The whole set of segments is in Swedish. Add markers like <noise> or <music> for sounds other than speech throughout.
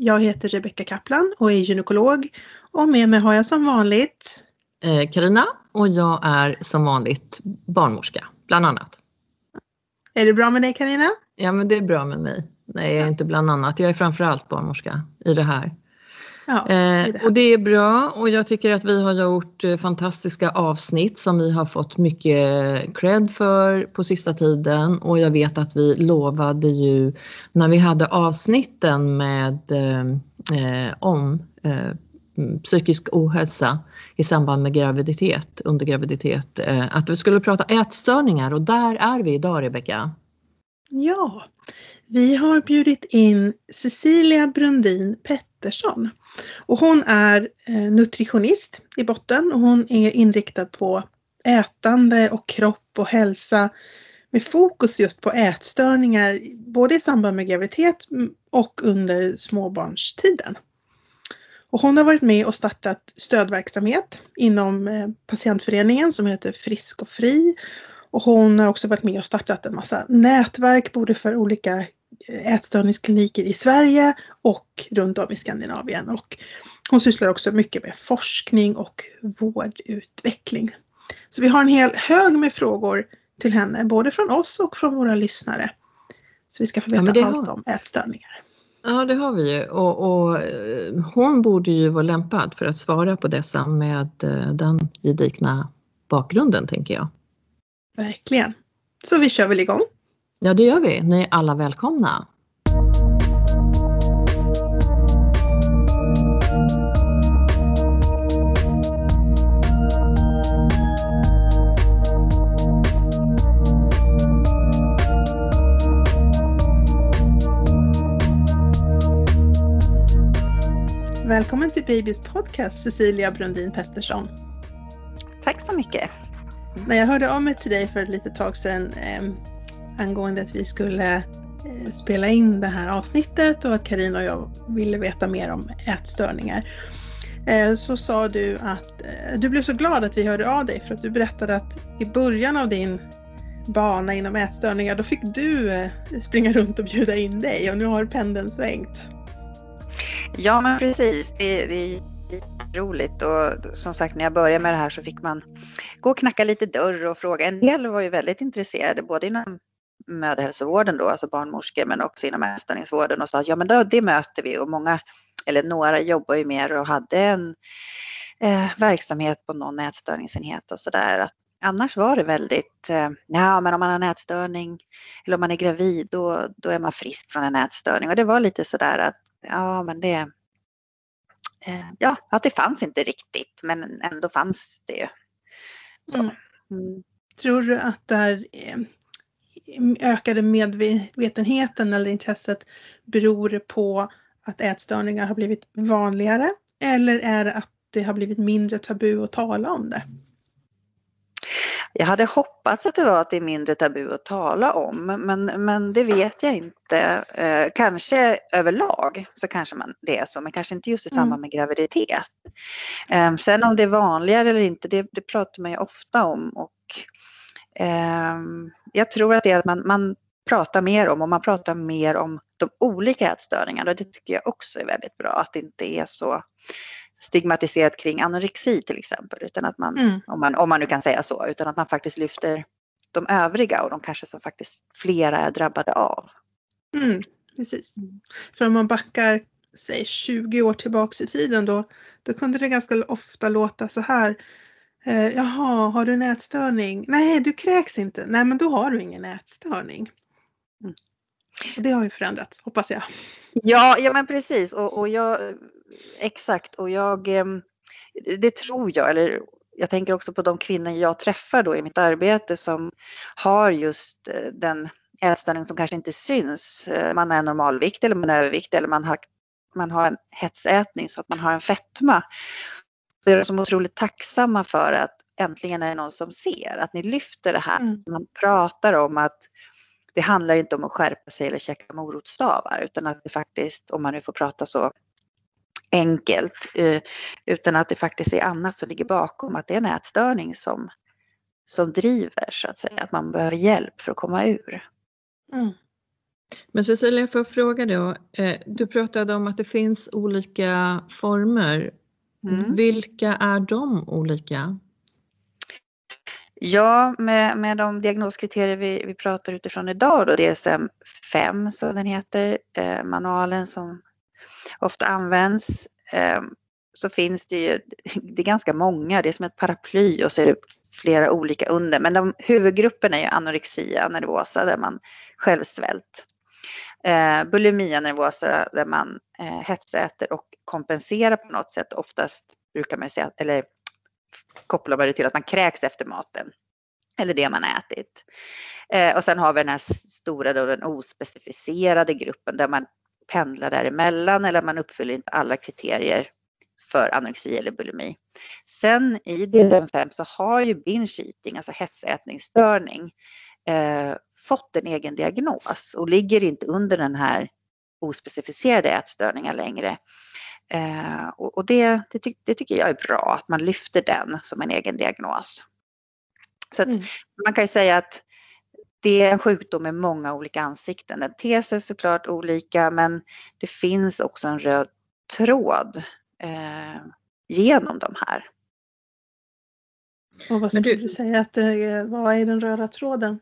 Jag heter Rebecka Kaplan och är gynekolog och med mig har jag som vanligt Karina eh, och jag är som vanligt barnmorska, bland annat. Är det bra med dig Karina? Ja men det är bra med mig. Nej, jag är inte bland annat. Jag är framförallt barnmorska i det här. Ja, eh, det och det är bra. Och jag tycker att vi har gjort eh, fantastiska avsnitt som vi har fått mycket cred för på sista tiden. Och jag vet att vi lovade ju när vi hade avsnitten med eh, om eh, psykisk ohälsa i samband med graviditet, under graviditet, eh, att vi skulle prata ätstörningar. Och där är vi idag Rebecka. Ja, vi har bjudit in Cecilia Brundin Pettersson och hon är eh, nutritionist i botten och hon är inriktad på ätande och kropp och hälsa med fokus just på ätstörningar både i samband med graviditet och under småbarnstiden. Och hon har varit med och startat stödverksamhet inom eh, patientföreningen som heter Frisk och Fri. Och hon har också varit med och startat en massa nätverk både för olika ätstörningskliniker i Sverige och runt om i Skandinavien. Och hon sysslar också mycket med forskning och vårdutveckling. Så vi har en hel hög med frågor till henne, både från oss och från våra lyssnare. Så vi ska få veta ja, allt om ätstörningar. Ja, det har vi ju och, och, eh, hon borde ju vara lämpad för att svara på dessa med eh, den gedigna bakgrunden, tänker jag. Verkligen. Så vi kör väl igång. Ja, det gör vi. Ni är alla välkomna. Välkommen till Babys podcast Cecilia Brundin Pettersson. Tack så mycket. När jag hörde av mig till dig för ett litet tag sedan eh, angående att vi skulle eh, spela in det här avsnittet och att Karin och jag ville veta mer om ätstörningar. Eh, så sa du att eh, du blev så glad att vi hörde av dig för att du berättade att i början av din bana inom ätstörningar då fick du springa runt och bjuda in dig och nu har pendeln svängt. Ja men precis, det, det är roligt och som sagt när jag började med det här så fick man gå och knacka lite dörr och fråga. En del var ju väldigt intresserade både inom mödrahälsovården då, alltså barnmorskor, men också inom ätstörningsvården och sa att ja men då, det möter vi och många, eller några jobbar ju mer och hade en eh, verksamhet på någon ätstörningsenhet och sådär. Annars var det väldigt, eh, ja men om man har en ätstörning eller om man är gravid då, då är man frisk från en ätstörning och det var lite sådär att ja men det, eh, ja att det fanns inte riktigt men ändå fanns det ju. Mm. Mm. Tror du att det är ökade medvetenheten eller intresset beror på att ätstörningar har blivit vanligare eller är det att det har blivit mindre tabu att tala om det? Jag hade hoppats att det var att det är mindre tabu att tala om, men, men det vet jag inte. Eh, kanske överlag så kanske man, det är så, men kanske inte just i samband mm. med graviditet. Eh, sen om det är vanligare eller inte, det, det pratar man ju ofta om och jag tror att det är att man, man pratar mer om och man pratar mer om de olika ätstörningarna. Det tycker jag också är väldigt bra, att det inte är så stigmatiserat kring anorexi till exempel, utan att man, mm. om, man, om man nu kan säga så, utan att man faktiskt lyfter de övriga och de kanske som faktiskt flera är drabbade av. Mm, precis. För om man backar säg 20 år tillbaks i tiden då, då kunde det ganska ofta låta så här. Eh, Jaha, har du en ätstörning? Nej, du kräks inte. Nej, men då har du ingen ätstörning. Mm. Och det har ju förändrats, hoppas jag. Ja, ja men precis. Och, och jag, exakt. Och jag, ehm, det tror jag, eller jag tänker också på de kvinnor jag träffar då i mitt arbete som har just eh, den ätstörning som kanske inte syns. Eh, man är normalvikt eller man är övervikt eller man har, man har en hetsätning så att man har en fetma. Så är de som otroligt tacksamma för att äntligen är det någon som ser, att ni lyfter det här. Mm. Man pratar om att det handlar inte om att skärpa sig eller käka morotsstavar utan att det faktiskt, om man nu får prata så enkelt, eh, utan att det faktiskt är annat som ligger bakom, att det är en ätstörning som, som driver så att säga, att man behöver hjälp för att komma ur. Mm. Men Cecilia, får jag fråga då, eh, du pratade om att det finns olika former. Mm. Vilka är de olika? Ja, med, med de diagnoskriterier vi, vi pratar utifrån idag då, DSM-5 som den heter, eh, manualen som ofta används, eh, så finns det ju, det är ganska många, det är som ett paraply och så är det flera olika under, men de, huvudgruppen är ju anorexia nervosa där man självsvält. Eh, bulimia nervosa där man eh, hetsäter och kompenserar på något sätt, oftast brukar man säga, eller kopplar man det till att man kräks efter maten. Eller det man ätit. Eh, och sen har vi den här stora då, den ospecificerade gruppen där man pendlar däremellan eller man uppfyller inte alla kriterier för anorexi eller bulimi. Sen i del 5 så har ju binge eating, alltså hetsätningsstörning, eh, fått en egen diagnos och ligger inte under den här ospecificerade ätstörningen längre. Eh, och, och det, det, ty det, tycker jag är bra, att man lyfter den som en egen diagnos. Så mm. man kan ju säga att det är en sjukdom med många olika ansikten. Den ter sig såklart olika men det finns också en röd tråd eh, genom de här. Och vad skulle du, du säga att vad är den röda tråden?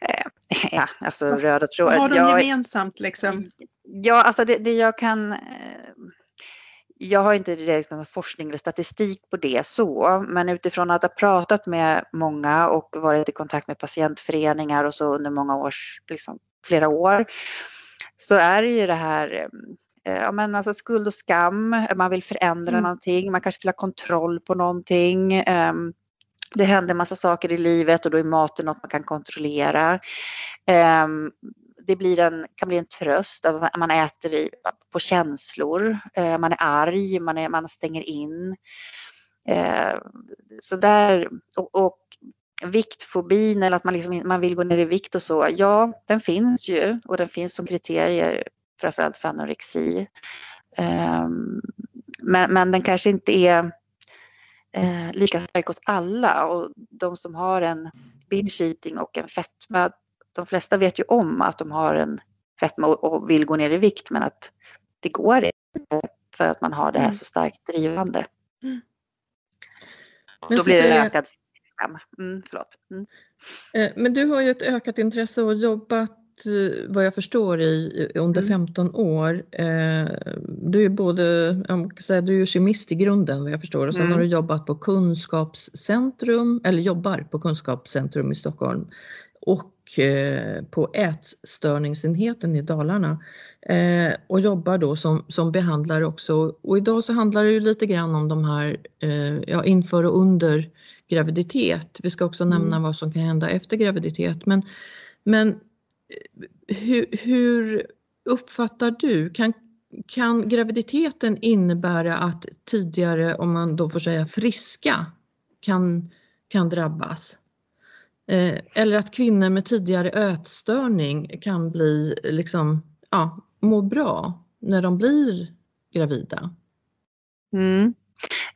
Eh, <laughs> ja, alltså röda tråden. Vad har de jag, gemensamt liksom? Ja, alltså det, det jag kan eh, jag har inte direkt någon forskning eller statistik på det så, men utifrån att ha pratat med många och varit i kontakt med patientföreningar och så under många års, liksom flera år, så är det ju det här eh, ja, men alltså skuld och skam, man vill förändra mm. någonting, man kanske vill ha kontroll på någonting. Ehm, det händer massa saker i livet och då är maten något man kan kontrollera. Ehm, det blir en, kan bli en tröst, att man äter i, på känslor, ehm, man är arg, man, är, man stänger in. Ehm, så där, och, och viktfobin eller att man, liksom, man vill gå ner i vikt och så, ja den finns ju och den finns som kriterier framförallt för anorexi. Men, men den kanske inte är eh, lika stark hos alla och de som har en binge eating och en fetma, de flesta vet ju om att de har en fetma och vill gå ner i vikt men att det går inte för att man har det här mm. så starkt drivande. Mm. Då blir det ökad mm, förlåt. Mm. Eh, men du har ju ett ökat intresse och jobbat vad jag förstår i under 15 mm. år. Eh, du är både, jag säga, du är kemist i grunden vad jag förstår och sen mm. har du jobbat på kunskapscentrum, eller jobbar på kunskapscentrum i Stockholm och eh, på ätstörningsenheten i Dalarna eh, och jobbar då som, som behandlare också. Och idag så handlar det ju lite grann om de här, eh, ja inför och under graviditet. Vi ska också mm. nämna vad som kan hända efter graviditet. Men, men eh, hur, hur uppfattar du, kan, kan graviditeten innebära att tidigare, om man då får säga friska, kan, kan drabbas? Eh, eller att kvinnor med tidigare ätstörning kan bli, liksom, ja, må bra när de blir gravida? Mm.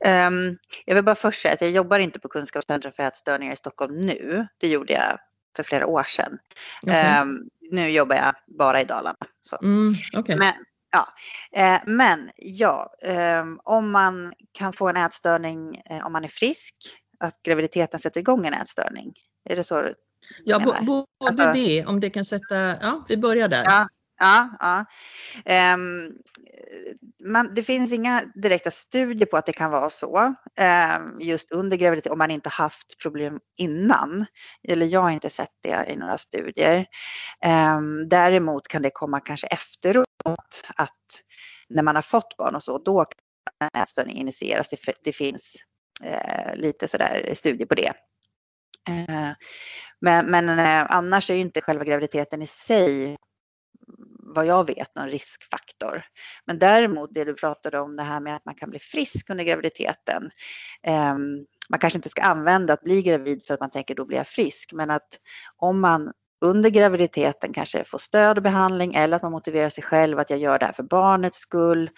Um, jag vill bara först säga att jag jobbar inte på Kunskapscentrum för ätstörningar i Stockholm nu. Det gjorde jag för flera år sedan. Okay. Um, nu jobbar jag bara i Dalarna. Så. Mm, okay. Men, ja. Uh, men ja, um, om man kan få en ätstörning uh, om man är frisk, att graviditeten sätter igång en ätstörning. Är det så? Ja, både alltså, det, om det kan sätta, ja vi börjar där. Ja, Ja, ja. Um, man, det finns inga direkta studier på att det kan vara så um, just under graviditet om man inte haft problem innan. Eller jag har inte sett det i några studier. Um, däremot kan det komma kanske efteråt att när man har fått barn och så, då kan ätstörning initieras. Det, det finns uh, lite sådär studier på det. Uh, men, men uh, annars är ju inte själva graviditeten i sig vad jag vet någon riskfaktor. Men däremot det du pratade om det här med att man kan bli frisk under graviditeten. Ehm, man kanske inte ska använda att bli gravid för att man tänker då blir jag frisk, men att om man under graviditeten kanske får stöd och behandling eller att man motiverar sig själv att jag gör det här för barnets skull.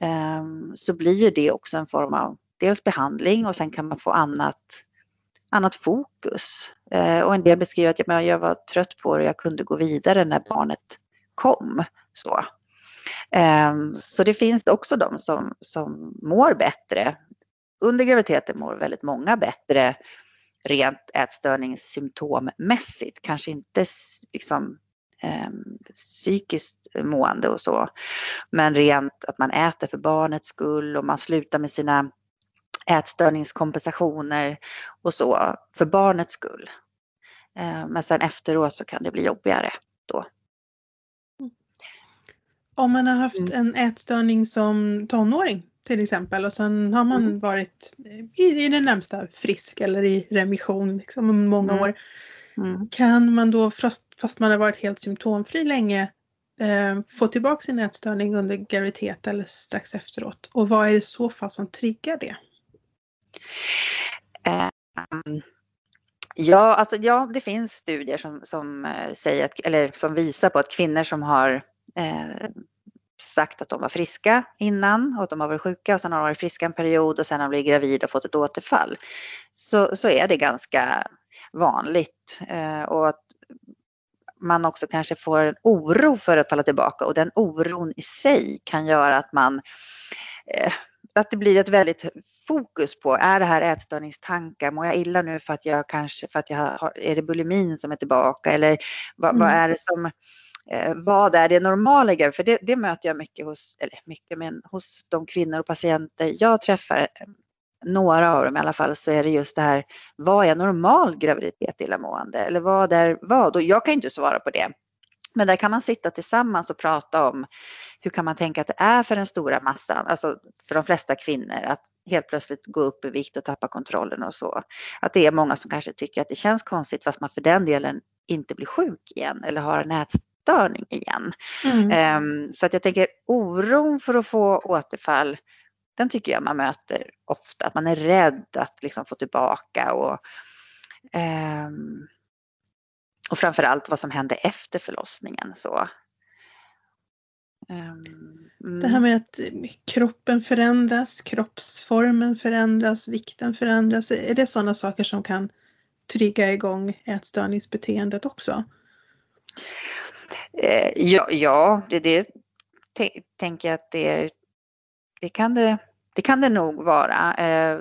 Ehm, så blir det också en form av dels behandling och sen kan man få annat annat fokus. Eh, och en del beskriver att jag var trött på det och jag kunde gå vidare när barnet kom. Så. Ehm, så det finns också de som, som mår bättre. Under graviditeten mår väldigt många bättre rent ätstörningssymptommässigt. Kanske inte liksom, eh, psykiskt mående och så. Men rent att man äter för barnets skull och man slutar med sina ätstörningskompensationer och så för barnets skull. Eh, men sen efteråt så kan det bli jobbigare då. Om man har haft mm. en ätstörning som tonåring till exempel och sen har man mm. varit i, i det närmsta frisk eller i remission liksom, i många mm. år. Mm. Kan man då fast, fast, man har varit helt symptomfri länge eh, få tillbaka sin ätstörning under graviditet eller strax efteråt? Och vad är det i så fall som triggar det? Um, ja, alltså, ja, det finns studier som, som, eh, säger att, eller som visar på att kvinnor som har eh, sagt att de var friska innan och att de har varit sjuka och sen har de varit friska en period och sen har de blivit gravida och fått ett återfall. Så, så är det ganska vanligt. Eh, och att man också kanske får en oro för att falla tillbaka och den oron i sig kan göra att man eh, att det blir ett väldigt fokus på, är det här ätstörningstankar? Mår jag illa nu för att jag kanske, för att jag har, är det bulimin som är tillbaka? Eller vad, mm. vad är det som, eh, vad är det normala? För det, det, möter jag mycket hos, eller mycket, men hos de kvinnor och patienter jag träffar, eh, några av dem i alla fall, så är det just det här, vad är normal graviditet illamående? Eller vad är vad? Och jag kan inte svara på det. Men där kan man sitta tillsammans och prata om hur kan man tänka att det är för den stora massan, alltså för de flesta kvinnor, att helt plötsligt gå upp i vikt och tappa kontrollen och så. Att det är många som kanske tycker att det känns konstigt fast man för den delen inte blir sjuk igen eller har en ätstörning igen. Mm. Um, så att jag tänker oron för att få återfall, den tycker jag man möter ofta. Att man är rädd att liksom få tillbaka och um, och framför allt vad som hände efter förlossningen. Så. Um, det här med att kroppen förändras, kroppsformen förändras, vikten förändras. Är det sådana saker som kan trigga igång ätstörningsbeteendet också? Eh, ja, ja, det, det tänker jag att det, det kan det det kan det nog vara. Eh,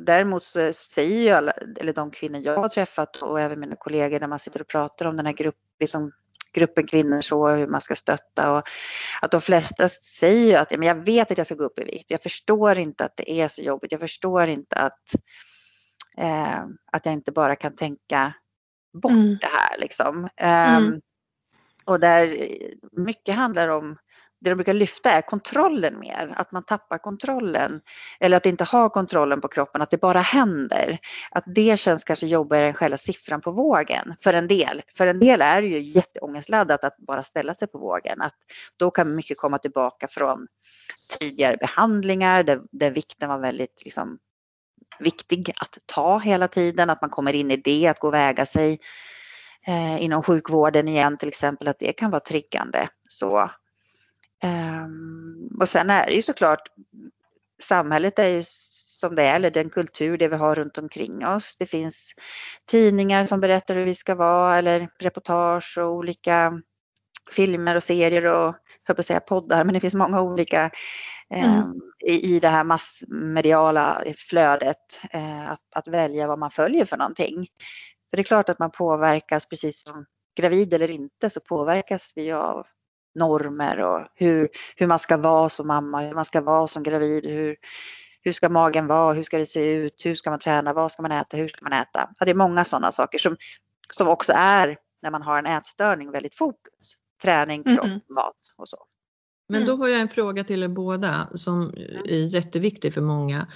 däremot så säger ju alla, eller de kvinnor jag har träffat och även mina kollegor när man sitter och pratar om den här grupp, liksom, gruppen kvinnor så, hur man ska stötta och att de flesta säger ju att men jag vet att jag ska gå upp i vikt. Jag förstår inte att det är så jobbigt. Jag förstår inte att, eh, att jag inte bara kan tänka bort mm. det här liksom. Eh, mm. Och där eh, mycket handlar om det de brukar lyfta är kontrollen mer, att man tappar kontrollen eller att inte ha kontrollen på kroppen, att det bara händer. Att det känns kanske jobbigare än själva siffran på vågen för en del. För en del är det ju jätteångestladdat att bara ställa sig på vågen. Att då kan mycket komma tillbaka från tidigare behandlingar där, där vikten var väldigt liksom, viktig att ta hela tiden, att man kommer in i det, att gå och väga sig eh, inom sjukvården igen till exempel, att det kan vara triggande. Så, eh, och sen är det ju såklart, samhället är ju som det är, eller den kultur det vi har runt omkring oss. Det finns tidningar som berättar hur vi ska vara eller reportage och olika filmer och serier och jag på att säga poddar, men det finns många olika eh, mm. i, i det här massmediala flödet eh, att, att välja vad man följer för någonting. För det är klart att man påverkas, precis som gravid eller inte, så påverkas vi av normer och hur, hur man ska vara som mamma, hur man ska vara som gravid, hur, hur ska magen vara, hur ska det se ut, hur ska man träna, vad ska man äta, hur ska man äta. Ja, det är många sådana saker som, som också är, när man har en ätstörning, väldigt fokus. Träning, kropp, mm. mat och så. Men då har jag en fråga till er båda som är jätteviktig för många.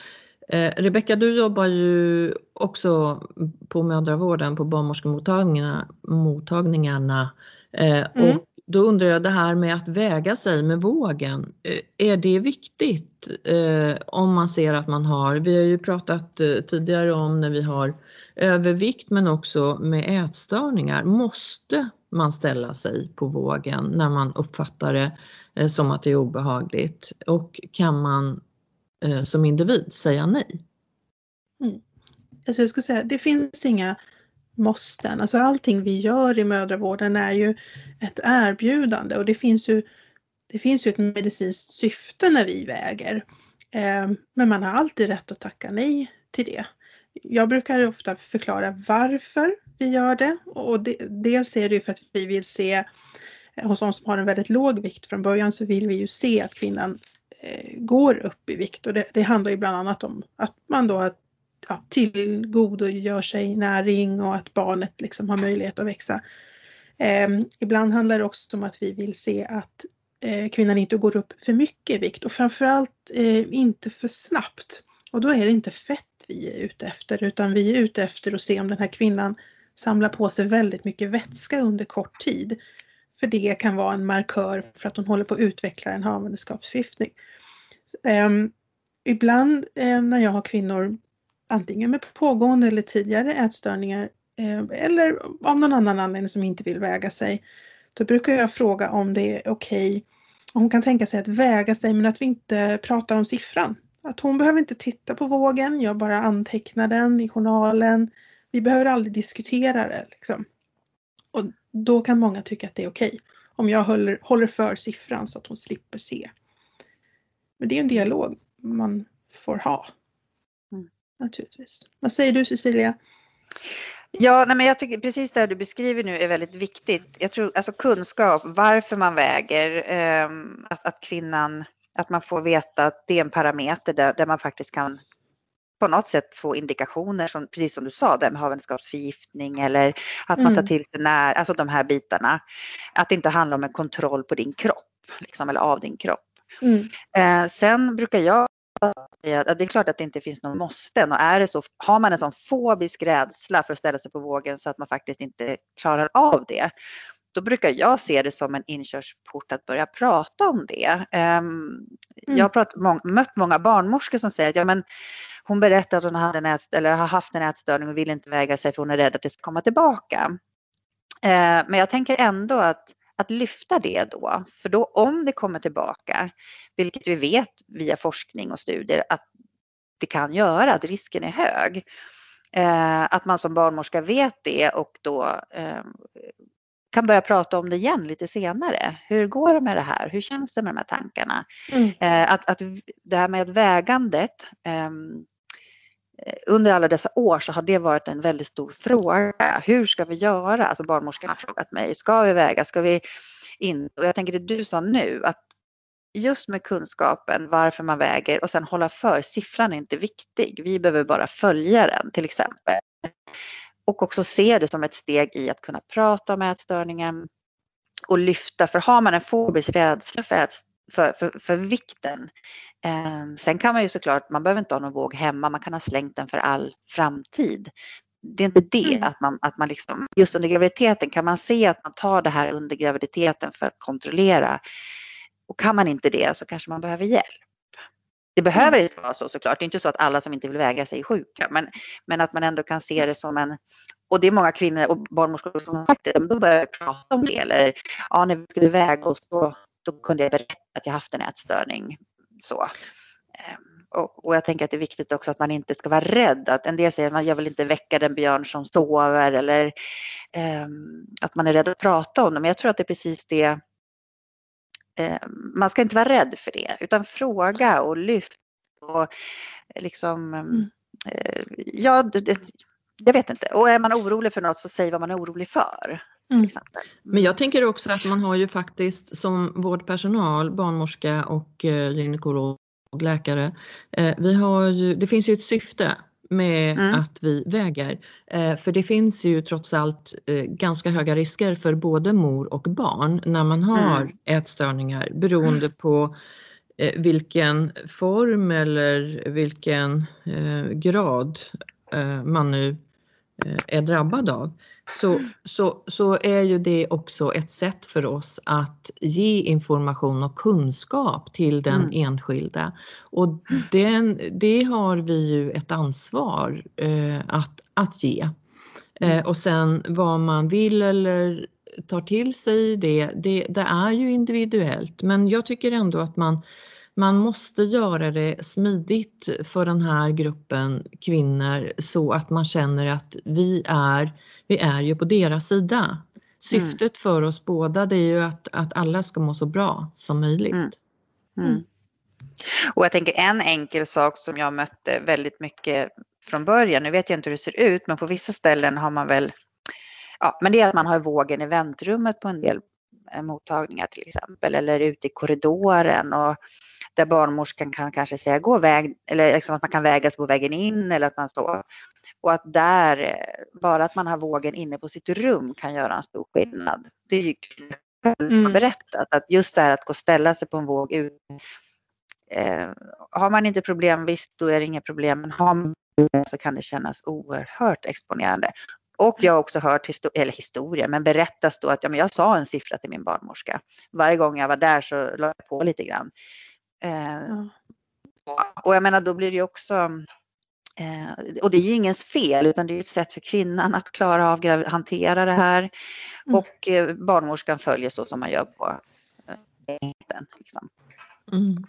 Eh, Rebecka, du jobbar ju också på mödravården på barnmorskemottagningarna. Eh, mm. Och då undrar jag det här med att väga sig med vågen. Eh, är det viktigt eh, om man ser att man har, vi har ju pratat eh, tidigare om när vi har övervikt men också med ätstörningar. Måste man ställa sig på vågen när man uppfattar det eh, som att det är obehagligt? Och kan man eh, som individ säga nej? Mm. Alltså jag skulle säga, det finns inga måsten. Alltså allting vi gör i mödravården är ju ett erbjudande och det finns ju, det finns ju ett medicinskt syfte när vi väger. Eh, men man har alltid rätt att tacka nej till det. Jag brukar ofta förklara varför vi gör det och det, dels är det ju för att vi vill se hos de som har en väldigt låg vikt från början så vill vi ju se att kvinnan Eh, går upp i vikt och det, det handlar ju bland annat om att man då ja, tillgodogör sig näring och att barnet liksom har möjlighet att växa. Eh, ibland handlar det också om att vi vill se att eh, kvinnan inte går upp för mycket i vikt och framförallt eh, inte för snabbt. Och då är det inte fett vi är ute efter utan vi är ute efter att se om den här kvinnan samlar på sig väldigt mycket vätska under kort tid. För det kan vara en markör för att hon håller på att utveckla en havandeskapsförgiftning. Um, ibland um, när jag har kvinnor antingen med pågående eller tidigare ätstörningar um, eller av någon annan anledning som inte vill väga sig. Då brukar jag fråga om det är okej okay, hon kan tänka sig att väga sig men att vi inte pratar om siffran. Att hon behöver inte titta på vågen, jag bara antecknar den i journalen. Vi behöver aldrig diskutera det. Liksom. Då kan många tycka att det är okej. Okay, om jag håller, håller för siffran så att hon slipper se. Men det är en dialog man får ha. Mm. Naturligtvis. Vad säger du Cecilia? Ja, nej, men jag tycker precis det du beskriver nu är väldigt viktigt. Jag tror alltså kunskap, varför man väger, eh, att, att kvinnan att man får veta att det är en parameter där, där man faktiskt kan på något sätt få indikationer, som, precis som du sa, där med havandeskapsförgiftning eller att man tar mm. till sig när, alltså de här bitarna. Att det inte handlar om en kontroll på din kropp, liksom, eller av din kropp. Mm. Eh, sen brukar jag säga att det är klart att det inte finns någon måsten och är det så, har man en sån fobisk rädsla för att ställa sig på vågen så att man faktiskt inte klarar av det, då brukar jag se det som en inkörsport att börja prata om det. Um, mm. Jag har pratat, må, mött många barnmorskor som säger att ja, men hon berättade att hon hade en ät, eller har haft en ätstörning och vill inte väga sig för hon är rädd att det ska komma tillbaka. Uh, men jag tänker ändå att, att lyfta det då, för då om det kommer tillbaka, vilket vi vet via forskning och studier att det kan göra, att risken är hög. Eh, att man som barnmorska vet det och då eh, kan börja prata om det igen lite senare. Hur går det med det här? Hur känns det med de här tankarna? Mm. Eh, att, att det här med vägandet ehm, eh, Eh, under alla dessa år så har det varit en väldigt stor fråga. Hur ska vi göra? Alltså barnmorskan har frågat mig, ska vi väga? Ska vi inte? Och jag tänker det du sa nu, att just med kunskapen varför man väger och sen hålla för, siffran är inte viktig. Vi behöver bara följa den till exempel och också se det som ett steg i att kunna prata om ätstörningen och lyfta. För har man en fobisk rädsla för för, för, för vikten. Eh, sen kan man ju såklart, man behöver inte ha någon våg hemma, man kan ha slängt den för all framtid. Det är inte det mm. att man, att man liksom, just under graviditeten kan man se att man tar det här under graviditeten för att kontrollera. Och kan man inte det så kanske man behöver hjälp. Det behöver mm. inte vara så såklart. Det är inte så att alla som inte vill väga sig är sjuka, men, men att man ändå kan se det som en och det är många kvinnor och barnmorskor som har sagt det, då börjar vi prata om det. Eller ja, när vi skulle väga oss då, då kunde jag berätta att jag haft en ätstörning. Så. Ehm, och, jag tänker att det är viktigt också att man inte ska vara rädd. Att en del säger att jag vill inte väcka den björn som sover eller um, att man är rädd att prata om det. Men jag tror att det är precis det. Um, man ska inte vara rädd för det utan fråga och lyft. Och liksom, um, uh, ja, jag vet inte. Och är man orolig för något så säg vad man är orolig för. Mm. Men jag tänker också att man har ju faktiskt som vårdpersonal, barnmorska och eh, gynekolog, läkare, eh, vi har ju, det finns ju ett syfte med mm. att vi väger. Eh, för det finns ju trots allt ganska höga risker för både mor och barn när man har mm. ätstörningar beroende mm. på vilken form eller vilken grad man nu är drabbad av så, så, så är ju det också ett sätt för oss att ge information och kunskap till den mm. enskilda. Och den, det har vi ju ett ansvar eh, att, att ge. Eh, och sen vad man vill eller tar till sig det, det, det är ju individuellt men jag tycker ändå att man man måste göra det smidigt för den här gruppen kvinnor så att man känner att vi är, vi är ju på deras sida. Syftet mm. för oss båda det är ju att, att alla ska må så bra som möjligt. Mm. Mm. Och jag tänker en enkel sak som jag mötte väldigt mycket från början, nu vet jag inte hur det ser ut, men på vissa ställen har man väl, ja men det är att man har vågen i väntrummet på en del eh, mottagningar till exempel, eller ute i korridoren och där barnmorskan kan kanske säga gå väg, eller liksom att man kan vägas på vägen in eller att man står. Och att där, bara att man har vågen inne på sitt rum kan göra en stor skillnad. Det är ju mm. berättat att just det här att gå och ställa sig på en våg ut. Eh, har man inte problem, visst då är det inga problem, men har man så kan det kännas oerhört exponerande. Och jag har också hört histor eller historia, men berättas då att ja, men jag sa en siffra till min barnmorska. Varje gång jag var där så la jag på lite grann. Eh, och jag menar då blir det ju också eh, och det är ju ingens fel utan det är ett sätt för kvinnan att klara av att hantera det här. Mm. Och eh, barnmorskan följer så som man gör på den. Liksom. Mm.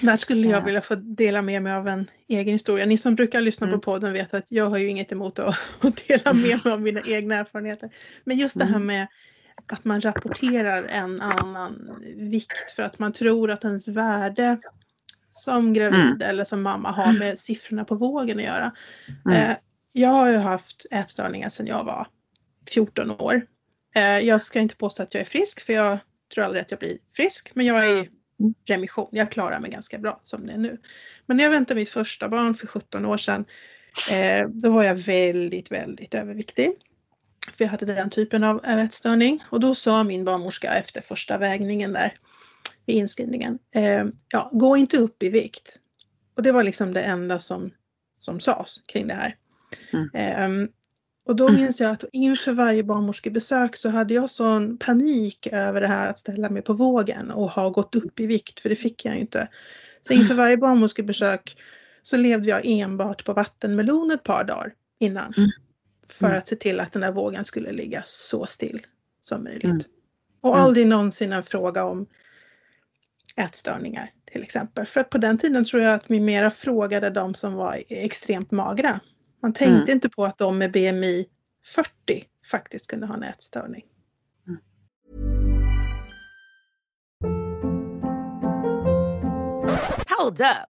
Där skulle jag vilja få dela med mig av en egen historia. Ni som brukar lyssna mm. på podden vet att jag har ju inget emot att, <laughs> att dela med mig av mina egna erfarenheter. Men just det här mm. med att man rapporterar en annan vikt för att man tror att ens värde som gravid mm. eller som mamma har med siffrorna på vågen att göra. Mm. Eh, jag har ju haft ätstörningar sedan jag var 14 år. Eh, jag ska inte påstå att jag är frisk för jag tror aldrig att jag blir frisk men jag är i remission. Jag klarar mig ganska bra som det är nu. Men när jag väntade mitt första barn för 17 år sedan eh, då var jag väldigt, väldigt överviktig. För jag hade den typen av ätstörning och då sa min barnmorska efter första vägningen där vid inskrivningen, eh, ja, gå inte upp i vikt. Och det var liksom det enda som, som sades kring det här. Mm. Eh, och då minns jag att inför varje barnmorskebesök så hade jag sån panik över det här att ställa mig på vågen och ha gått upp i vikt, för det fick jag inte. Så inför varje barnmorskebesök så levde jag enbart på vattenmelon ett par dagar innan. För mm. att se till att den där vågen skulle ligga så still som möjligt. Mm. Och mm. aldrig någonsin en fråga om ätstörningar till exempel. För att på den tiden tror jag att vi mera frågade de som var extremt magra. Man tänkte mm. inte på att de med BMI 40 faktiskt kunde ha en ätstörning. Mm. Hold up.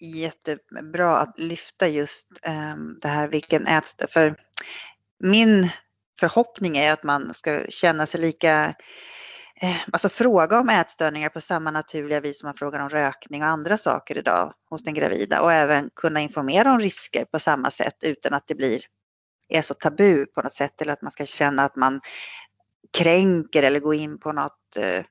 jättebra att lyfta just ehm, det här vilken ätstörning. För min förhoppning är att man ska känna sig lika Eh, alltså fråga om ätstörningar på samma naturliga vis som man frågar om rökning och andra saker idag hos den gravida och även kunna informera om risker på samma sätt utan att det blir är så tabu på något sätt eller att man ska känna att man kränker eller går in på något eh,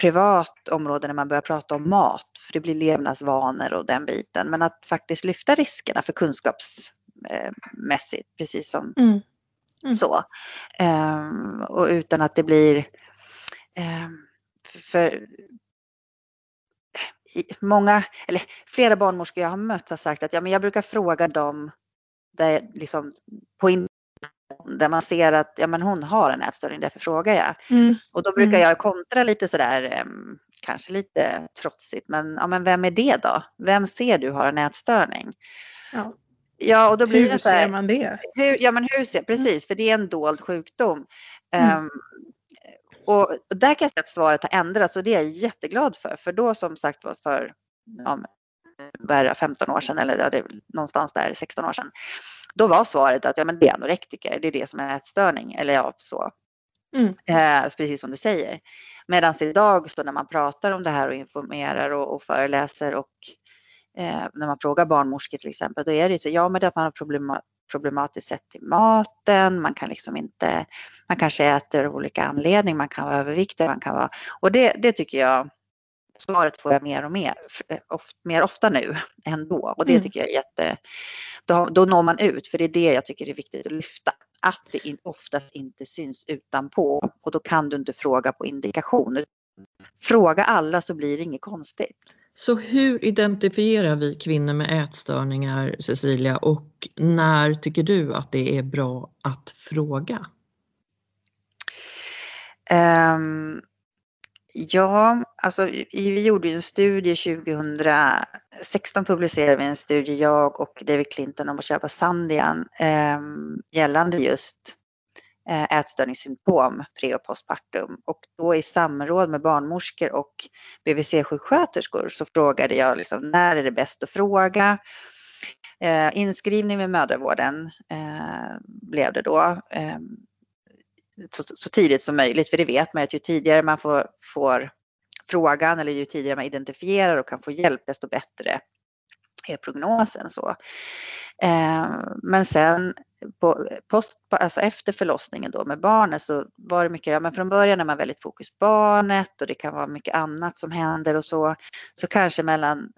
privat område när man börjar prata om mat för det blir levnadsvanor och den biten men att faktiskt lyfta riskerna för kunskapsmässigt precis som mm. Mm. så. Um, och utan att det blir Ehm, för många, eller flera barnmorskor jag har mött har sagt att ja, men jag brukar fråga dem där, liksom, på där man ser att ja, men hon har en ätstörning, därför frågar jag. Mm. Och då brukar mm. jag kontra lite sådär, um, kanske lite trotsigt, men, ja, men vem är det då? Vem ser du har en ätstörning? Ja. Ja, och då blir hur det så här, ser man det? Hur, ja, men hur ser, precis, för det är en dold sjukdom. Mm. Um, och där kan jag säga att svaret har ändrats och det är jag jätteglad för. För då som sagt var för ja, 15 år sedan eller ja, det någonstans där 16 år sedan. Då var svaret att ja, men det är anorektiker, det är det som är ätstörning. Eller ja, så. Mm. Eh, precis som du säger. Medan idag så när man pratar om det här och informerar och, och föreläser och eh, när man frågar barnmorskor till exempel, då är det så, ja men det att man har problem, problematiskt sätt till maten, man kan liksom inte, man kanske äter av olika anledningar, man kan vara överviktig, man kan vara, och det, det tycker jag, svaret får jag mer och mer, oft, mer ofta nu <laughs> än då och det mm. tycker jag är jätte, då, då når man ut för det är det jag tycker är viktigt att lyfta att det in, oftast inte syns utanpå och då kan du inte fråga på indikation. Fråga alla så blir det inget konstigt. Så hur identifierar vi kvinnor med ätstörningar, Cecilia, och när tycker du att det är bra att fråga? Um, ja, alltså vi gjorde ju en studie 2016 publicerade vi en studie, jag och David Clinton om att köpa Sandian eh, gällande just Eh, ätstörningssymptom pre och postpartum och då i samråd med barnmorskor och BVC-sjuksköterskor så frågade jag liksom, när är det bäst att fråga? Eh, inskrivning med mödravården eh, blev det då eh, så, så, tidigt som möjligt för det vet man att ju tidigare man får, får frågan eller ju tidigare man identifierar och kan få hjälp desto bättre är prognosen. Så. Eh, men sen på, post, alltså efter förlossningen då med barnet så var det mycket, ja men från början är man väldigt fokus på barnet och det kan vara mycket annat som händer och så. Så kanske mellan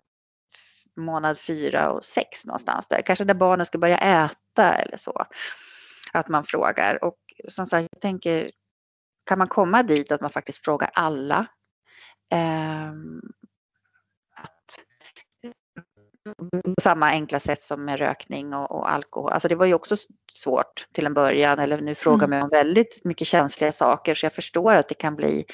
månad fyra och sex någonstans där, kanske när barnet ska börja äta eller så. Att man frågar och som sagt, jag tänker, kan man komma dit att man faktiskt frågar alla? Eh, på samma enkla sätt som med rökning och, och, alkohol. Alltså det var ju också svårt till en början eller nu frågar mm. om väldigt mycket känsliga saker så jag förstår att det kan bli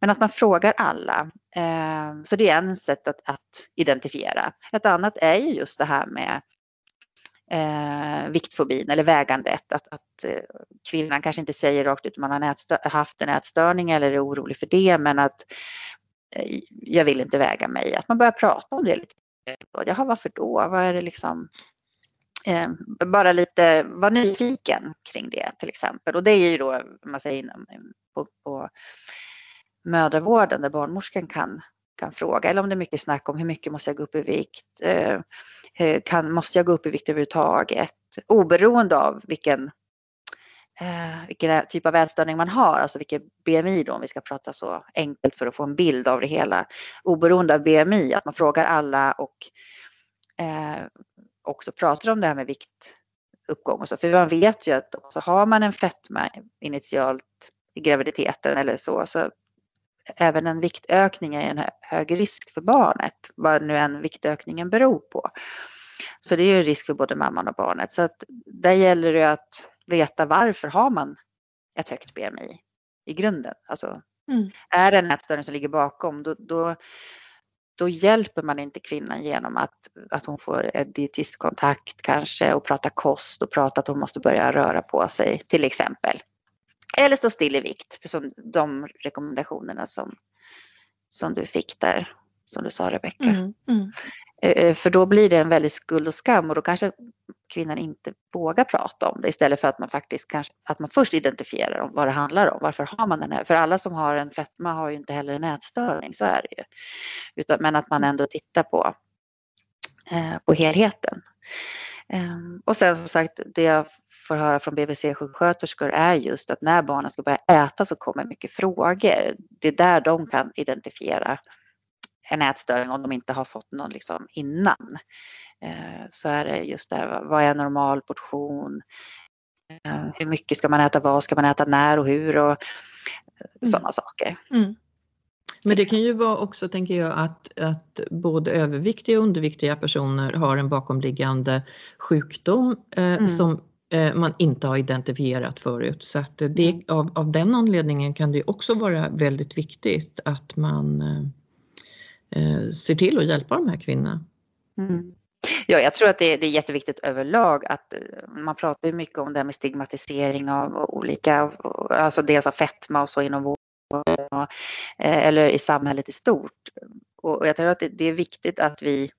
men att man frågar alla. Eh, så det är en sätt att, att, identifiera. Ett annat är ju just det här med eh, viktfobin eller vägandet. Att, att eh, kvinnan kanske inte säger rakt ut om man har haft en ätstörning eller är orolig för det men att eh, jag vill inte väga mig. Att man börjar prata om det lite Jaha, varför då? Vad är det liksom? Eh, bara lite var nyfiken kring det till exempel. Och det är ju då, man säger på, på mödravården där barnmorskan kan, kan fråga. Eller om det är mycket snack om hur mycket måste jag gå upp i vikt? Eh, kan, måste jag gå upp i vikt överhuvudtaget? Oberoende av vilken eh, vilken typ av ätstörning man har, alltså vilket BMI då om vi ska prata så enkelt för att få en bild av det hela. Oberoende av BMI, att man frågar alla och eh, också pratar om det här med viktuppgång och så. För man vet ju att också har man en fetma initialt i graviditeten eller så, så även en viktökning är en hög risk för barnet, vad nu än viktökningen beror på. Så det är ju en risk för både mamman och barnet. Så att där gäller det att veta varför har man ett högt BMI i grunden. Alltså, mm. Är det en ätstörning som ligger bakom då, då, då, hjälper man inte kvinnan genom att, att hon får en dietistkontakt kanske och prata kost och prata att hon måste börja röra på sig till exempel. Eller stå still i vikt, för som de rekommendationerna som, som du fick där, som du sa Rebecka. Mm, mm. Eh, eh, för då blir det en väldigt skuld och skam och då kanske kvinnan inte vågar prata om det istället för att man faktiskt kanske, att man först identifierar vad det handlar om. Varför har man den här? För alla som har en fetma har ju inte heller en ätstörning, så är det ju. Utan, men att man ändå tittar på, eh, på helheten. Eh, och sen som sagt, det jag får höra från BVC-sjuksköterskor är just att när barnen ska börja äta så kommer mycket frågor. Det är där de kan identifiera en ätstörning om de inte har fått någon liksom innan. Eh, så är det just det, vad är normal portion? Eh, hur mycket ska man äta, vad ska man äta, när och hur och mm. sådana saker. Mm. Men det kan ju vara också, tänker jag, att, att både överviktiga och underviktiga personer har en bakomliggande sjukdom eh, mm. som man inte har identifierat förut. Så att det, mm. av, av den anledningen kan det också vara väldigt viktigt att man eh, eh, ser till att hjälpa de här kvinnorna. Mm. Ja, jag tror att det är, det är jätteviktigt överlag att eh, man pratar ju mycket om det här med stigmatisering av olika, alltså dels av fetma och så inom vården och, eh, eller i samhället i stort. Och jag tror att det, det är viktigt att vi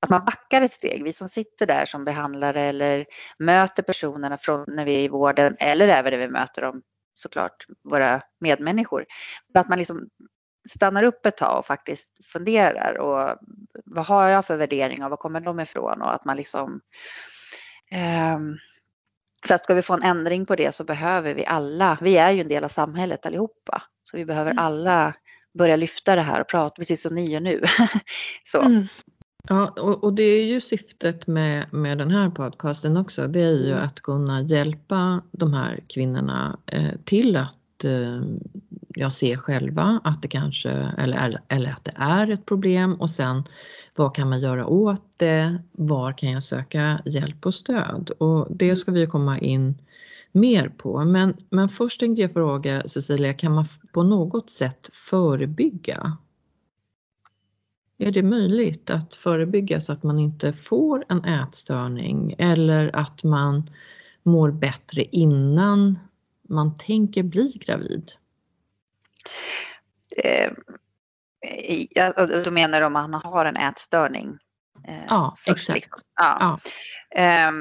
att man backar ett steg, vi som sitter där som behandlare eller möter personerna från när vi är i vården eller även när vi möter dem såklart, våra medmänniskor. Att man liksom stannar upp ett tag och faktiskt funderar och vad har jag för värderingar var kommer de ifrån och att man liksom eh, för att ska vi få en ändring på det så behöver vi alla, vi är ju en del av samhället allihopa, så vi behöver mm. alla börja lyfta det här och prata precis som ni gör nu. <laughs> så. Mm. Ja, och, och, det är ju syftet med, med den här podcasten också, det är ju mm. att kunna hjälpa de här kvinnorna eh, till att eh, jag ser själva att det kanske, eller, eller att det är ett problem och sen vad kan man göra åt det? Var kan jag söka hjälp och stöd? Och det ska vi komma in mer på. Men, men först tänkte jag fråga Cecilia, kan man på något sätt förebygga? Är det möjligt att förebygga så att man inte får en ätstörning eller att man mår bättre innan man tänker bli gravid? Eh, då menar du om man har en ätstörning? Eh, ja, först, exakt. Liksom. Ja. Ja. Eh,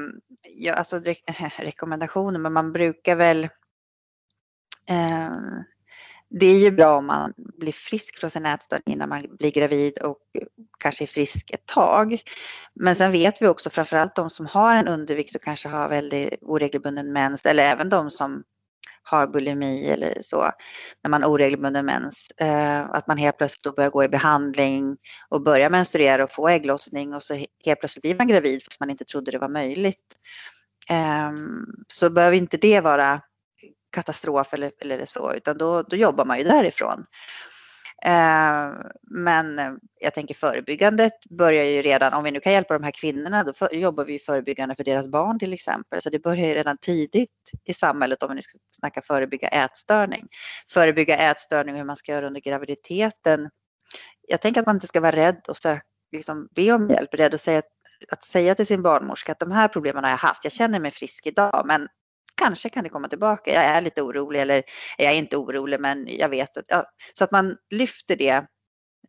ja, alltså re <laughs> rekommendationer, men man brukar väl eh, det är ju bra om man blir frisk från sin ätstörning innan man blir gravid och kanske är frisk ett tag. Men sen vet vi också framförallt de som har en undervikt och kanske har väldigt oregelbunden mens eller även de som har bulimi eller så, när man har oregelbunden mens, eh, att man helt plötsligt då börjar gå i behandling och börjar menstruera och få ägglossning och så helt plötsligt blir man gravid fast man inte trodde det var möjligt. Ehm, så behöver inte det vara katastrof eller, eller så, utan då, då jobbar man ju därifrån. Eh, men eh, jag tänker förebyggandet börjar ju redan, om vi nu kan hjälpa de här kvinnorna, då för, jobbar vi förebyggande för deras barn till exempel. Så det börjar ju redan tidigt i samhället om vi nu ska snacka förebygga ätstörning. Förebygga ätstörning och hur man ska göra under graviditeten. Jag tänker att man inte ska vara rädd och söka, liksom, be om hjälp, rädd att säga, att säga till sin barnmorska att de här problemen har jag haft, jag känner mig frisk idag men kanske kan det komma tillbaka. Jag är lite orolig eller jag är inte orolig men jag vet att, ja, så att man lyfter det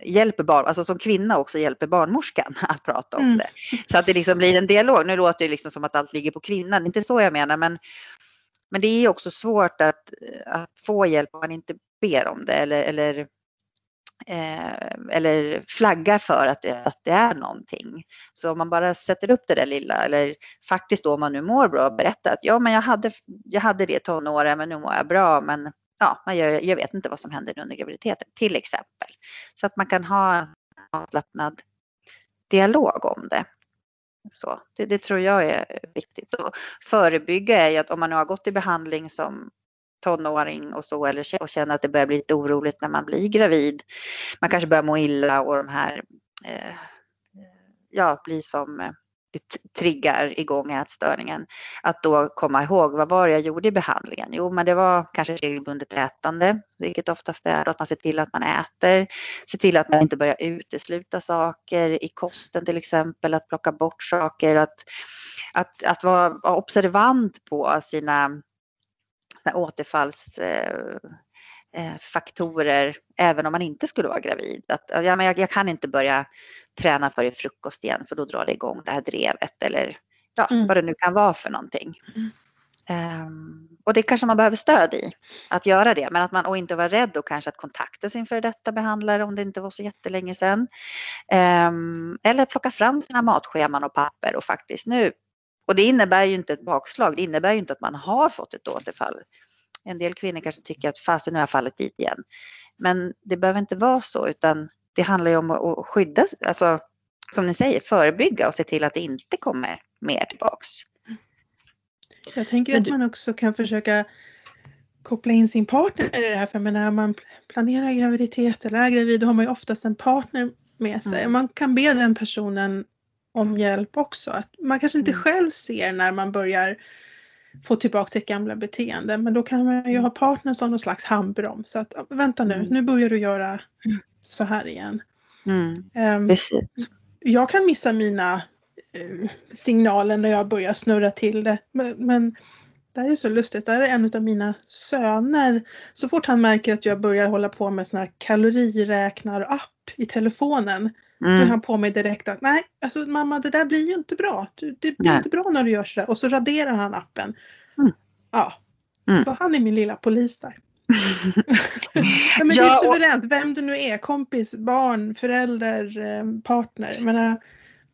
hjälper barn, alltså som kvinna också hjälper barnmorskan <laughs> att prata om mm. det. Så att det liksom blir en dialog. Nu låter det liksom som att allt ligger på kvinnan, inte så jag menar, men, men det är också svårt att, att få hjälp om man inte ber om det eller, eller Eh, eller flaggar för att det, att det är någonting. Så om man bara sätter upp det där lilla eller faktiskt då om man nu mår bra berättar att ja men jag hade, jag hade det tonåren men nu mår jag bra men ja, jag, jag vet inte vad som händer under graviditeten till exempel. Så att man kan ha en avslappnad dialog om det. Så, det, det, tror jag är viktigt. Och förebygga är ju att om man nu har gått i behandling som tonåring och så eller och känner att det börjar bli lite oroligt när man blir gravid. Man kanske börjar må illa och de här eh, ja, blir som eh, det triggar igång ätstörningen. Att då komma ihåg vad var det jag gjorde i behandlingen? Jo, men det var kanske regelbundet ätande, vilket oftast är att man ser till att man äter, ser till att man inte börjar utesluta saker i kosten till exempel, att plocka bort saker, att, att, att vara observant på sina återfallsfaktorer även om man inte skulle vara gravid. Att, ja, men jag, jag, kan inte börja träna före frukost igen för då drar det igång det här drevet eller ja, mm. vad det nu kan vara för någonting. Mm. Um, och det kanske man behöver stöd i, att göra det. Men att man och inte vara rädd och kanske att kontakta sin före detta behandlare om det inte var så jättelänge sedan. Um, eller plocka fram sina matscheman och papper och faktiskt nu och det innebär ju inte ett bakslag, det innebär ju inte att man har fått ett återfall. En del kvinnor kanske tycker att fasen nu har jag fallit dit igen. Men det behöver inte vara så utan det handlar ju om att skydda, alltså som ni säger, förebygga och se till att det inte kommer mer tillbaks. Jag tänker att man också kan försöka koppla in sin partner i det här. För när man planerar graviditet eller är gravid då har man ju oftast en partner med sig. Mm. Man kan be den personen om hjälp också. Att man kanske inte mm. själv ser när man börjar få tillbaka sitt gamla beteende men då kan man ju mm. ha partnern som någon slags handbroms. Så att vänta nu, mm. nu börjar du göra mm. så här igen. Um, jag kan missa mina uh, signaler när jag börjar snurra till det. Men, men det här är så lustigt. Det här är en av mina söner. Så fort han märker att jag börjar hålla på med sån här kaloriräknar-app i telefonen Mm. Då är han på mig direkt att nej, alltså mamma det där blir ju inte bra. Det blir nej. inte bra när du gör sådär. Och så raderar han appen. Mm. Ja, mm. så han är min lilla polis där. <laughs> ja, men ja, det är suveränt, vem du nu är, kompis, barn, förälder, eh, partner. Men,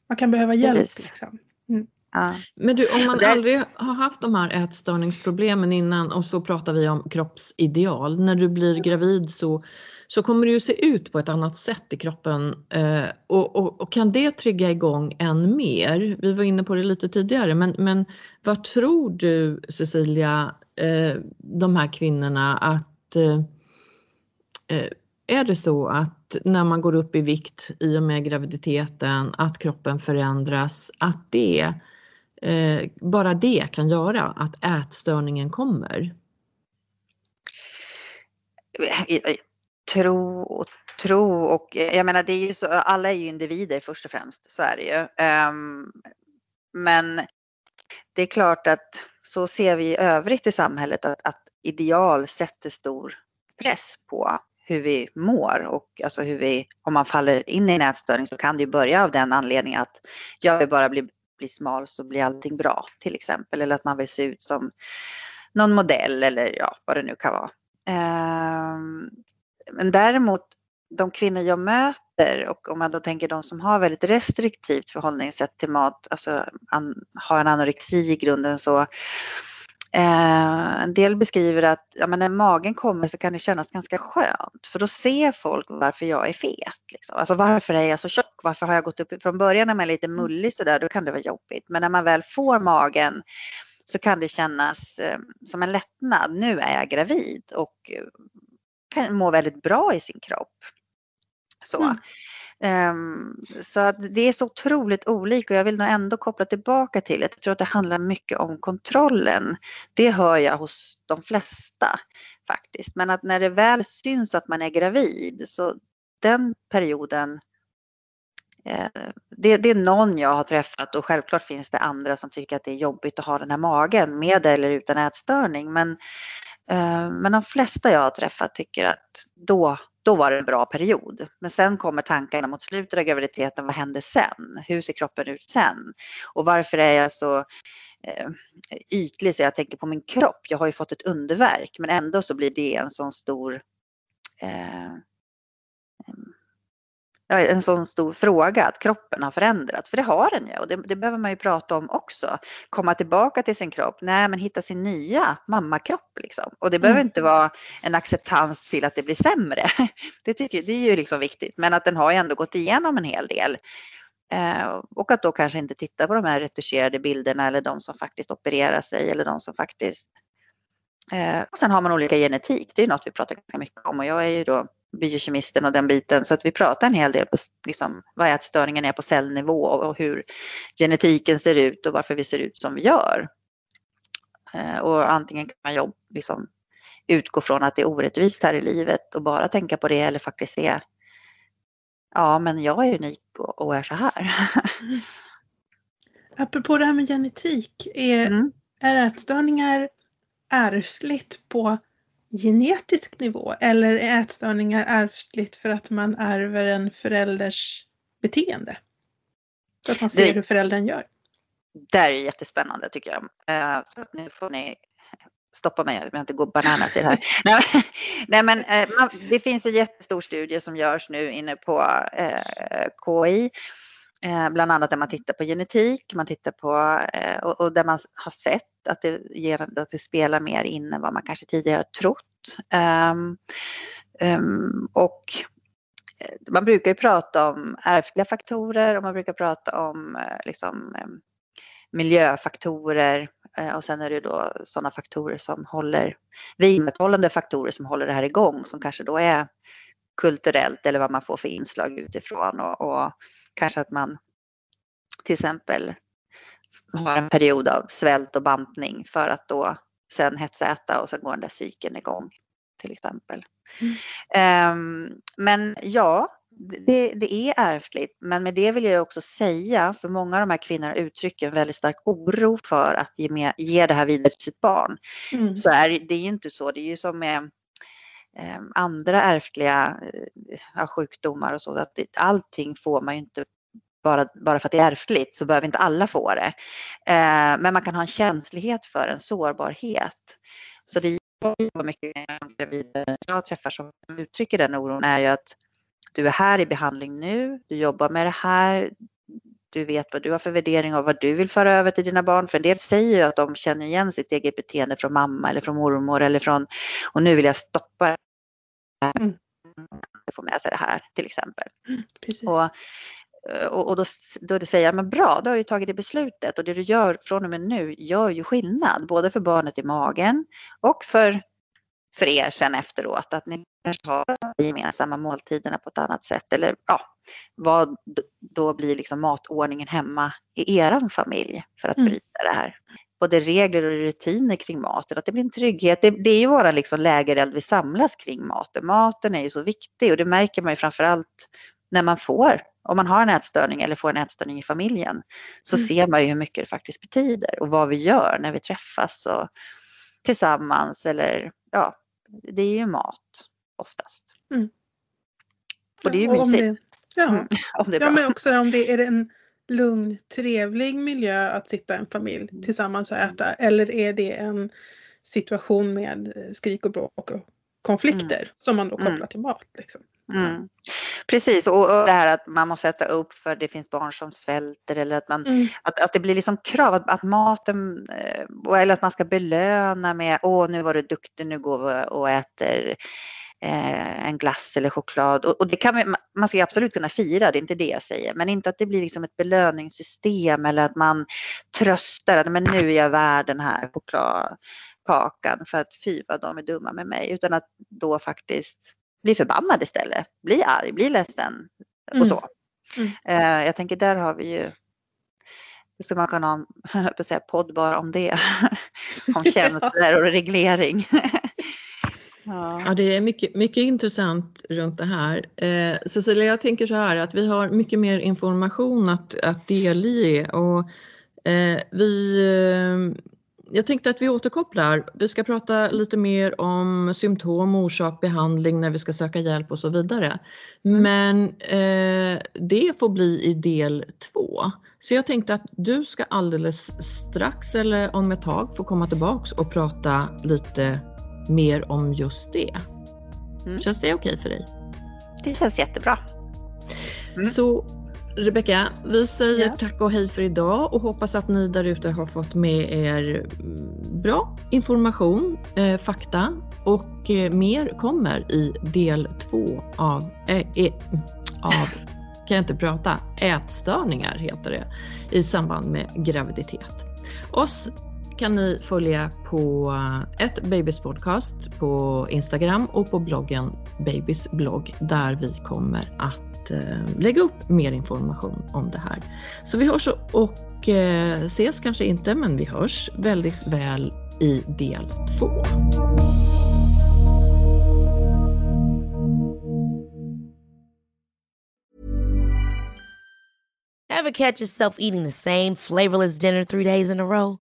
man kan behöva hjälp. Liksom. Mm. Ja. Men du, om man det... aldrig har haft de här ätstörningsproblemen innan och så pratar vi om kroppsideal. När du blir gravid så så kommer det ju se ut på ett annat sätt i kroppen eh, och, och, och, kan det trigga igång än mer? Vi var inne på det lite tidigare men, men vad tror du Cecilia, eh, de här kvinnorna att eh, eh är det så att när man går upp i vikt i och med graviditeten att kroppen förändras, att det eh, bara det kan göra att ätstörningen kommer? Eh, tro och tro och eh, jag menar det är ju så, alla är ju individer först och främst, så är det ju. Um, men det är klart att så ser vi i övrigt i samhället att, att ideal sätter stor press på hur vi mår och alltså hur vi, om man faller in i en ätstörning så kan det ju börja av den anledningen att jag vill bara bli, bli smal så blir allting bra till exempel eller att man vill se ut som någon modell eller ja, vad det nu kan vara. Um, men däremot de kvinnor jag möter och om man då tänker de som har väldigt restriktivt förhållningssätt till mat, alltså an, har en anorexi i grunden så eh, en del beskriver att ja, men när magen kommer så kan det kännas ganska skönt för då ser folk varför jag är fet. Liksom. Alltså varför är jag så tjock? Varför har jag gått upp? Från början när man är lite mullig sådär då kan det vara jobbigt men när man väl får magen så kan det kännas eh, som en lättnad. Nu är jag gravid och kan må väldigt bra i sin kropp. Så. Mm. Um, så att det är så otroligt olika och jag vill nog ändå koppla tillbaka till att jag tror att det handlar mycket om kontrollen. Det hör jag hos de flesta faktiskt. Men att när det väl syns att man är gravid så den perioden eh, det, det, är någon jag har träffat och självklart finns det andra som tycker att det är jobbigt att ha den här magen med eller utan ätstörning. Men Eh, men de flesta jag har träffat tycker att då, då var det en bra period. Men sen kommer tankarna mot slutet av graviditeten. Vad händer sen? Hur ser kroppen ut sen? Och varför är jag så eh, ytlig så jag tänker på min kropp? Jag har ju fått ett underverk men ändå så blir det en sån stor eh, en sån stor fråga att kroppen har förändrats, för det har den ju och det, det, behöver man ju prata om också. Komma tillbaka till sin kropp, nej men hitta sin nya mammakropp liksom. Och det behöver mm. inte vara en acceptans till att det blir sämre. <laughs> Det, tycker, det är ju liksom viktigt, men att den har ju ändå gått igenom en hel del. Eh, och att då kanske inte titta på de här retuscherade bilderna eller de som faktiskt opererar sig eller de som faktiskt eh, och sen har man olika genetik, det är något vi pratar ganska mycket om och jag är ju då biokemisten och den biten. Så att vi pratar en hel del på liksom, vad ätstörningen är på cellnivå och hur genetiken ser ut och varför vi ser ut som vi gör. Eh, och antingen kan man jobb, liksom, utgå från att det är orättvist här i livet och bara tänka på det eller faktiskt se ja men jag är unik och, och är så här. <laughs> Apropå det här med genetik, är, mm. är ätstörningar ärftligt på genetisk nivå eller är ätstörningar ärftligt för att man ärver en förälders beteende? Så att man ser det, hur föräldern gör. Det är jättespännande tycker jag. Uh, så nu får ni stoppa mig, jag vill inte gå bananas i det här. <laughs> Nej, men man, det finns en jättestor studie som görs nu inne på uh, eh, bland annat där man tittar på genetik, man tittar på eh, och, och, där man har sett att det, ger, att det spelar mer in än vad man kanske tidigare har trott. Um, um, och eh, man brukar ju prata om ärftliga faktorer och man brukar prata om eh, liksom, ehm, miljöfaktorer och sen är det då sådana faktorer som håller, vidmakthållande faktorer som håller det här igång som kanske då är kulturellt eller vad man får för inslag utifrån och, och kanske att man till exempel har en period av svält och bantning för att då sen hetsäta och sen går den där cykeln igång till exempel. Mm. Um, men ja, det, det, är ärftligt. Men med det vill jag också säga, för många av de här kvinnorna uttrycker en väldigt stark oro för att ge, med, ge det här vidare till sitt barn. Mm. Så är det är ju inte så. Det är ju som med Ehm, andra ärftliga eh, eh sjukdomar och så. Att det, allting får man ju inte bara, bara för att det är ärftligt så behöver inte alla få det. Eh, men man kan ha en känslighet för en sårbarhet. Så det jag mycket jag träffar som uttrycker den oron är ju att du är här i behandling nu, du jobbar med det här, du vet vad du har för värdering och vad du vill föra över till dina barn. För en del säger ju att de känner igen sitt eget beteende från mamma eller från mormor eller från och nu vill jag stoppa det. Mm. Få med sig det här till exempel. Mm, och Eh, och, och då, då säger jag, men bra, då har du tagit det beslutet och det du gör från och med nu gör ju skillnad, både för barnet i magen och för, för er sen efteråt, att ni har de gemensamma måltiderna på ett annat sätt eller ja, vad då blir liksom matordningen hemma i er familj för att mm. bryta det här. Både regler och rutiner kring maten, att det blir en trygghet. Det, det är ju våra liksom lägereld vi samlas kring maten. Maten är ju så viktig och det märker man ju framförallt när man får om man har en ätstörning eller får en ätstörning i familjen så mm. ser man ju hur mycket det faktiskt betyder och vad vi gör när vi träffas och tillsammans eller ja, det är ju mat oftast. Mm. Och det är ju mysigt. ja, mm, om det är ja men också om det är en lugn, trevlig miljö att sitta en familj mm. tillsammans och äta eller är det en situation med skrik och bråk och konflikter mm. som man då kopplar mm. till mat. Liksom. Mm. Precis, och, och, det här att man måste äta upp för det finns barn som svälter eller att, man, mm. att, att det blir liksom krav att, att maten eh, eller att man ska belöna med åh nu var du duktig, nu går vi och äter eh, en glass eller choklad. Och, det kan man, man ska absolut kunna fira, det är inte det jag säger, men inte att det blir liksom ett belöningssystem eller att man tröstar att men nu är jag värd den här chokladkakan för att fy vad de är dumma med mig, utan att då faktiskt bli förbannad istället, bli arg, bli ledsen och mm. så. Mm. Mm. jag tänker där har vi ju skulle man kunna ha <laughs> en podd bara om det. <laughs> om <laughs> känslor och reglering. Ja. ja, det är mycket, mycket intressant runt det här. Eh, Cecilia, jag tänker så här att vi har mycket mer information att, att delge och eh, vi eh, jag tänkte att vi återkopplar. Vi ska prata lite mer om symptom, orsak, behandling när vi ska söka hjälp och så vidare. Mm. Men eh, det får bli i del två. Så jag tänkte att du ska alldeles strax eller om ett tag få komma tillbaks och prata lite mer om just det. Mm. Känns det okej okay för dig? Det känns jättebra. Mm. Så Rebecka, vi säger ja. tack och hej för idag och hoppas att ni där ute har fått med er mm, bra information, eh, fakta och eh, mer kommer i del två av, eh, eh, av kan jag inte prata, ätstörningar heter det i samband med graviditet. Oss kan ni följa på eh, ett Babys podcast på Instagram och på bloggen Babys blogg där vi kommer att eh, lägga upp mer information om det här. Så vi hörs och eh, ses kanske inte, men vi hörs väldigt väl i del två. Have catch yourself eating the same flavorless dinner three days in a row?